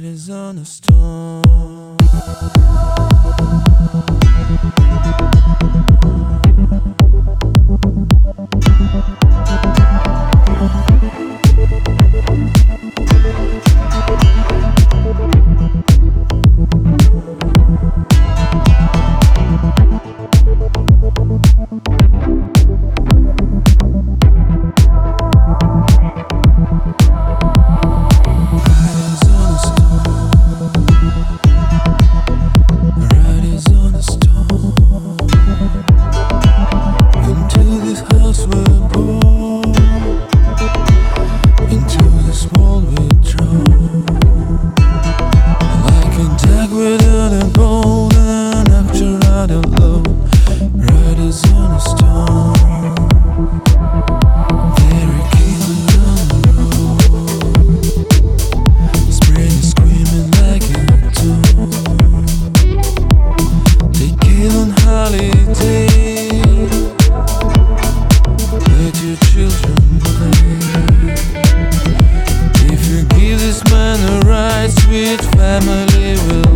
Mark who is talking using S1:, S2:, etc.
S1: Riders on a storm. my sweet family will